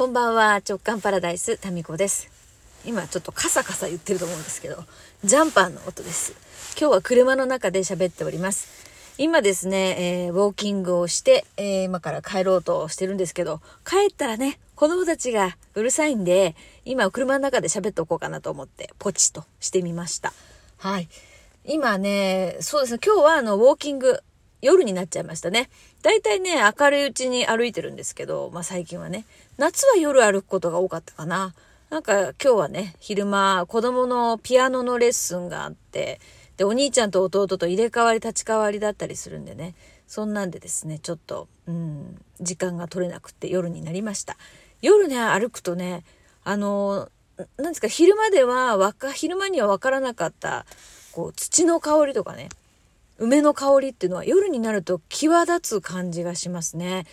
こんばんは、直感パラダイス、タミコです。今ちょっとカサカサ言ってると思うんですけど、ジャンパーの音です。今日は車の中で喋っております。今ですね、えー、ウォーキングをして、えー、今から帰ろうとしてるんですけど、帰ったらね、子供たちがうるさいんで、今車の中で喋っておこうかなと思って、ポチッとしてみました。はい。今ね、そうですね、今日はあの、ウォーキング、夜になっちゃいましたね。だいたいね、明るいうちに歩いてるんですけど、まあ最近はね、夏は夜歩くことが多かったかな。なんか今日はね、昼間、子供のピアノのレッスンがあって、で、お兄ちゃんと弟と入れ替わり立ち替わりだったりするんでね、そんなんでですね、ちょっと、うん、時間が取れなくて夜になりました。夜ね、歩くとね、あの、なんですか、昼間では、わか、昼間にはわからなかった、こう、土の香りとかね、梅の香りっていうのは夜になると際立つ感じがしますね。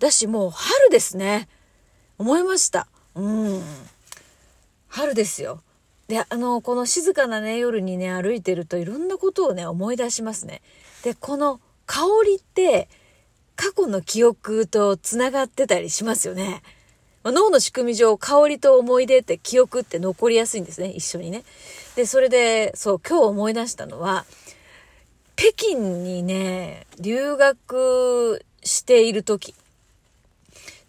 だしもう春ですね。思いました。うん。春ですよ。で、あの、この静かなね、夜にね、歩いてるといろんなことをね、思い出しますね。で、この香りって、過去の記憶と繋がってたりしますよね。脳の仕組み上、香りと思い出って記憶って残りやすいんですね、一緒にね。で、それで、そう、今日思い出したのは、北京にね、留学している時、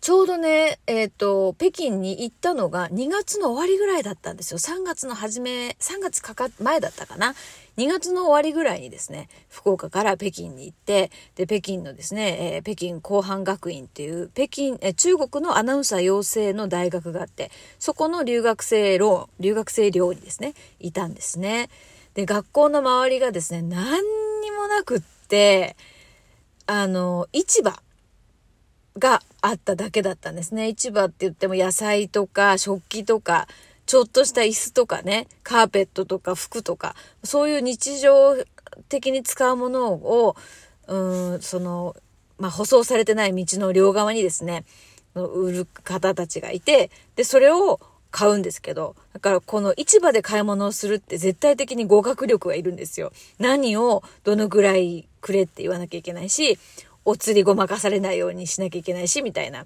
ちょうどね、えっ、ー、と、北京に行ったのが2月の終わりぐらいだったんですよ。3月の初め、3月かか、前だったかな。2月の終わりぐらいにですね、福岡から北京に行って、で、北京のですね、えー、北京広範学院っていう、北京、えー、中国のアナウンサー養成の大学があって、そこの留学生ローン、留学生寮にですね、いたんですね。で、学校の周りがですね、何なくって、あの、市場があっただけだったんですね。市場って言っても野菜とか食器とか、ちょっとした椅子とかね、カーペットとか服とか、そういう日常的に使うものを、うん、その、まあ、舗装されてない道の両側にですね、売る方たちがいて、で、それを買うんですけど、だからこの市場で買い物をするって絶対的に語学力がいるんですよ。何をどのぐらいくれって言わなきゃいけないし、お釣りごまかされないようにしなきゃいけないし、みたいな。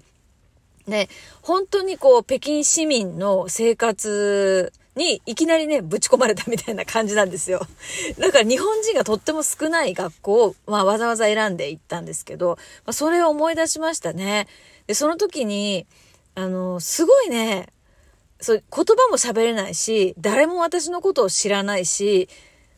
で、本当にこう、北京市民の生活にいきなりね、ぶち込まれたみたいな感じなんですよ。だから日本人がとっても少ない学校を、まあ、わざわざ選んで行ったんですけど、まあ、それを思い出しましたね。で、その時に、あの、すごいね、そう、言葉も喋れないし、誰も私のことを知らないし、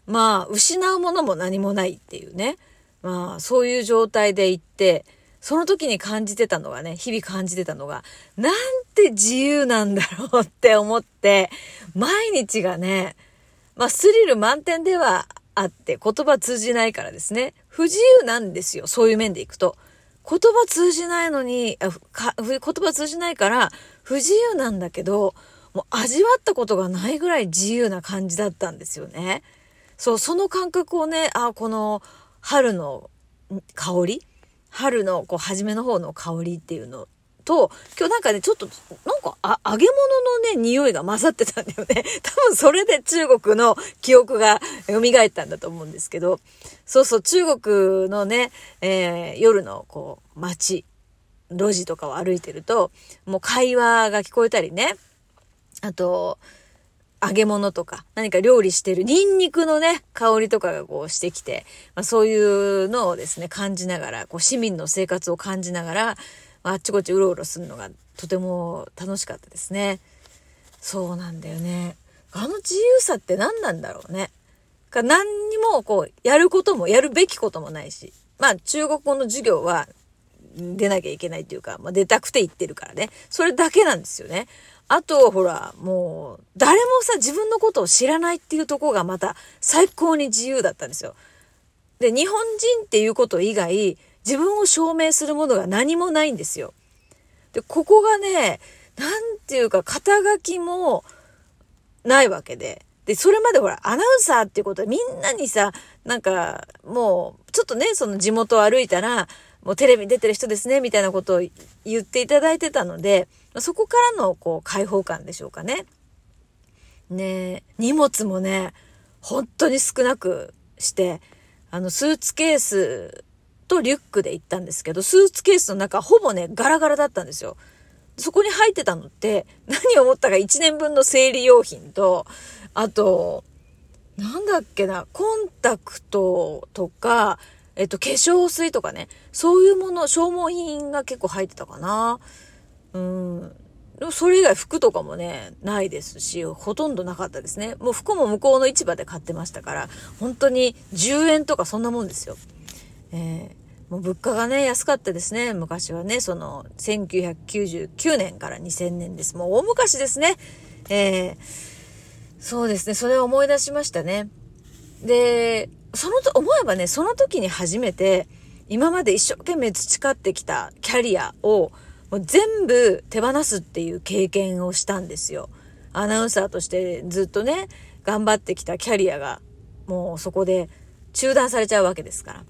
まあ、失うものも何もないっていうね。まあ、そういう状態で行って、その時に感じてたのがね、日々感じてたのが、なんて自由なんだろうって思って、毎日がね、まあ、スリル満点ではあって、言葉通じないからですね。不自由なんですよ。そういう面でいくと。言葉通じないのに、言葉通じないから不自由なんだけど、もう味わったことがないぐらい自由な感じだったんですよね。そう、その感覚をね、あ、この春の香り？春のこう初めの方の香りっていうのと、今日なんかね、ちょっと、なんか、あ、揚げ物のね、匂いが混ざってたんだよね。多分それで中国の記憶が蘇ったんだと思うんですけど、そうそう、中国のね、えー、夜のこう、街、路地とかを歩いてると、もう会話が聞こえたりね、あと、揚げ物とか、何か料理してるニンニクのね、香りとかがこうしてきて、まあ、そういうのをですね、感じながら、こう市民の生活を感じながら、まあ、あっちこっちうろうろするのがとても楽しかったですね。そうなんだよね。あの自由さって何なんだろうね。か何にもこう、やることもやるべきこともないし。まあ中国語の授業は出なきゃいけないっていうか、まあ出たくて行ってるからね。それだけなんですよね。あと、ほら、もう、誰もさ、自分のことを知らないっていうとこがまた最高に自由だったんですよ。で、日本人っていうこと以外、自分を証明するものが何もないんですよ。で、ここがね、なんていうか、肩書きもないわけで。で、それまでほら、アナウンサーっていうことはみんなにさ、なんか、もう、ちょっとね、その地元を歩いたら、もうテレビ出てる人ですね、みたいなことを言っていただいてたので、そこからのこう解放感でしょうかね。ね荷物もね、本当に少なくして、あの、スーツケースとリュックで行ったんですけど、スーツケースの中ほぼね、ガラガラだったんですよ。そこに入ってたのって、何を思ったか1年分の生理用品と、あと、なんだっけな、コンタクトとか、えっと、化粧水とかね、そういうもの、消耗品が結構入ってたかな。うん。でもそれ以外服とかもね、ないですし、ほとんどなかったですね。もう服も向こうの市場で買ってましたから、本当に10円とかそんなもんですよ。えー、もう物価がね、安かったですね。昔はね、その、1999年から2000年です。もう大昔ですね。えー、そうですね、それを思い出しましたね。で、そのと、思えばね、その時に初めて、今まで一生懸命培ってきたキャリアを、もう全部手放すっていう経験をしたんですよ。アナウンサーとしてずっとね、頑張ってきたキャリアが、もうそこで中断されちゃうわけですから。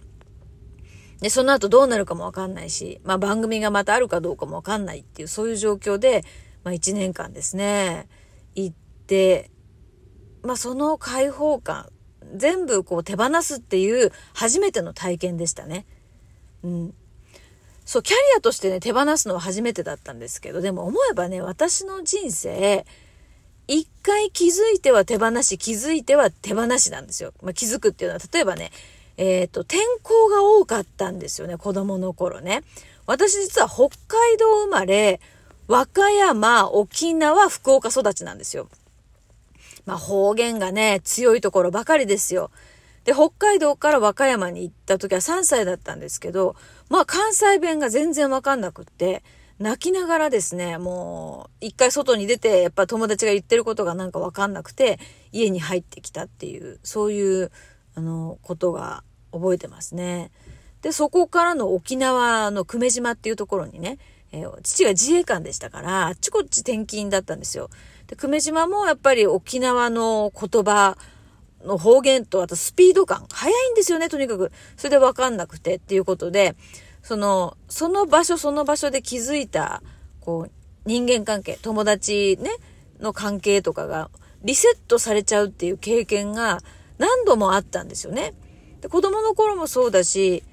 で、その後どうなるかもわかんないし、まあ番組がまたあるかどうかもわかんないっていう、そういう状況で、まあ1年間ですね、行って、まあその解放感、全部こう手放すっていう初めての体験でしたね。うん。そう、キャリアとしてね、手放すのは初めてだったんですけど、でも思えばね、私の人生、一回気づいては手放し、気づいては手放しなんですよ。まあ、気づくっていうのは、例えばね、えっ、ー、と、天候が多かったんですよね、子供の頃ね。私実は北海道生まれ、和歌山、沖縄、福岡育ちなんですよ。まあ方言がね、強いところばかりですよ。で、北海道から和歌山に行った時は3歳だったんですけど、まあ関西弁が全然わかんなくって、泣きながらですね、もう一回外に出て、やっぱ友達が言ってることがなんかわかんなくて、家に入ってきたっていう、そういう、あの、ことが覚えてますね。で、そこからの沖縄の久米島っていうところにね、えー、父が自衛官でしたから、あっちこっち転勤だったんですよ。で、久米島もやっぱり沖縄の言葉の方言と、あとスピード感、速いんですよね、とにかく。それでわかんなくてっていうことで、その、その場所その場所で気づいた、こう、人間関係、友達ね、の関係とかがリセットされちゃうっていう経験が何度もあったんですよね。で子供の頃もそうだし、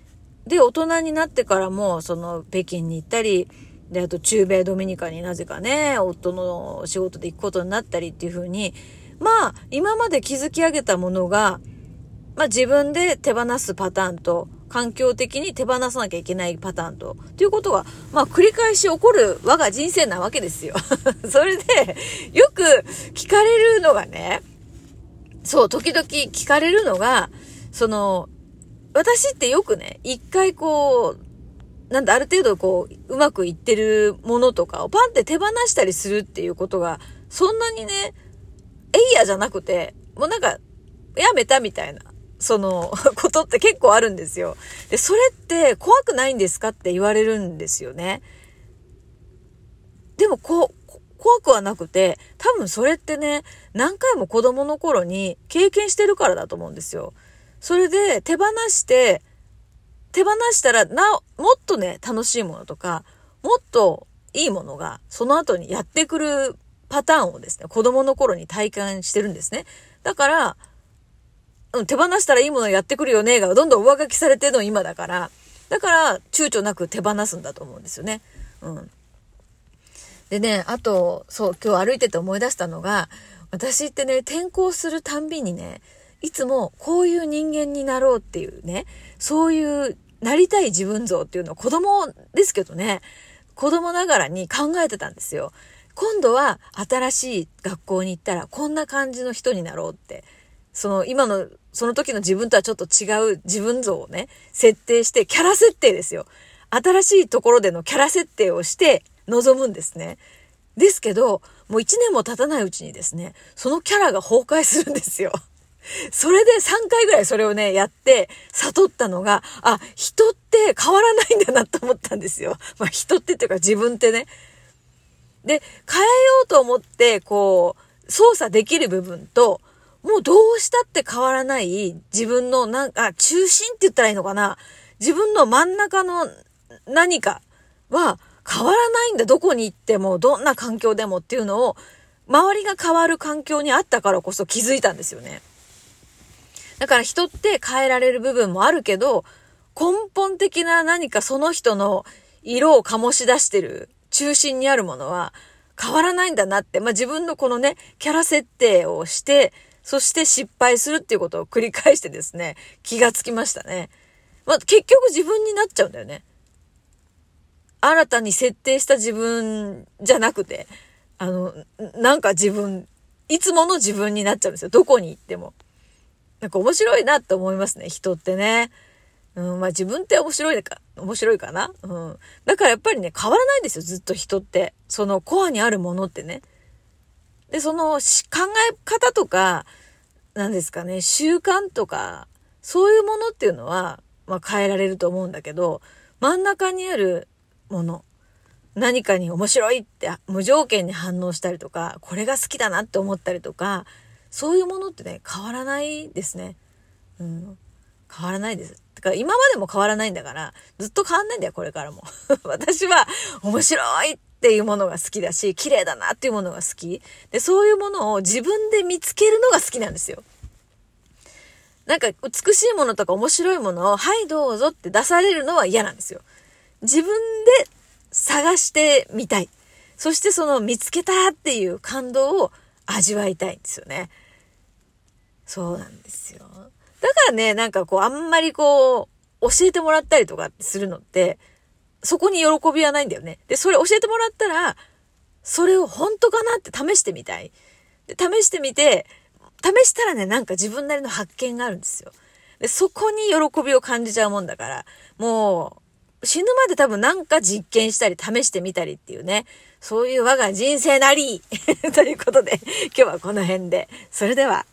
で、大人になってからも、その、北京に行ったり、で、あと中米ドミニカになぜかね、夫の仕事で行くことになったりっていう風に、まあ、今まで築き上げたものが、まあ自分で手放すパターンと、環境的に手放さなきゃいけないパターンと、ということが、まあ繰り返し起こる我が人生なわけですよ。それで、よく聞かれるのがね、そう、時々聞かれるのが、その、私ってよくね、一回こう、なんだ、ある程度こう、うまくいってるものとかをパンって手放したりするっていうことが、そんなにね、えいやじゃなくて、もうなんか、やめたみたいな、その、ことって結構あるんですよ。で、それって怖くないんですかって言われるんですよね。でも、こう、怖くはなくて、多分それってね、何回も子供の頃に経験してるからだと思うんですよ。それで手放して、手放したら、なお、もっとね、楽しいものとか、もっといいものが、その後にやってくるパターンをですね、子供の頃に体感してるんですね。だから、うん、手放したらいいものやってくるよねが、どんどん上書きされてるの今だから、だから、躊躇なく手放すんだと思うんですよね。うん。でね、あと、そう、今日歩いてて思い出したのが、私ってね、転校するたんびにね、いつもこういう人間になろうっていうね、そういうなりたい自分像っていうのを子供ですけどね、子供ながらに考えてたんですよ。今度は新しい学校に行ったらこんな感じの人になろうって。その今の、その時の自分とはちょっと違う自分像をね、設定して、キャラ設定ですよ。新しいところでのキャラ設定をして臨むんですね。ですけど、もう一年も経たないうちにですね、そのキャラが崩壊するんですよ。それで3回ぐらいそれをね、やって、悟ったのが、あ、人って変わらないんだなと思ったんですよ。まあ人ってっていうか自分ってね。で、変えようと思って、こう、操作できる部分と、もうどうしたって変わらない自分のなんか、中心って言ったらいいのかな自分の真ん中の何かは変わらないんだ。どこに行っても、どんな環境でもっていうのを、周りが変わる環境にあったからこそ気づいたんですよね。だから人って変えられる部分もあるけど、根本的な何かその人の色を醸し出してる中心にあるものは変わらないんだなって、まあ、自分のこのね、キャラ設定をして、そして失敗するっていうことを繰り返してですね、気がつきましたね。まあ、結局自分になっちゃうんだよね。新たに設定した自分じゃなくて、あの、なんか自分、いつもの自分になっちゃうんですよ。どこに行っても。なんか面白いなって思いますね、人ってね。うん、まあ自分って面白いか、面白いかな？うん。だからやっぱりね、変わらないんですよ、ずっと人って。そのコアにあるものってね。で、その考え方とか、何ですかね、習慣とか、そういうものっていうのは、まあ変えられると思うんだけど、真ん中にあるもの、何かに面白いって無条件に反応したりとか、これが好きだなって思ったりとか、そういうものってね、変わらないですね。うん。変わらないです。だから今までも変わらないんだから、ずっと変わんないんだよ、これからも。私は面白いっていうものが好きだし、綺麗だなっていうものが好き。で、そういうものを自分で見つけるのが好きなんですよ。なんか美しいものとか面白いものを、はいどうぞって出されるのは嫌なんですよ。自分で探してみたい。そしてその見つけたっていう感動を味わいたいんですよね。そうなんですよ。だからね、なんかこう、あんまりこう、教えてもらったりとかするのって、そこに喜びはないんだよね。で、それ教えてもらったら、それを本当かなって試してみたい。で、試してみて、試したらね、なんか自分なりの発見があるんですよ。で、そこに喜びを感じちゃうもんだから、もう、死ぬまで多分なんか実験したり試してみたりっていうね、そういう我が人生なり ということで、今日はこの辺で。それでは。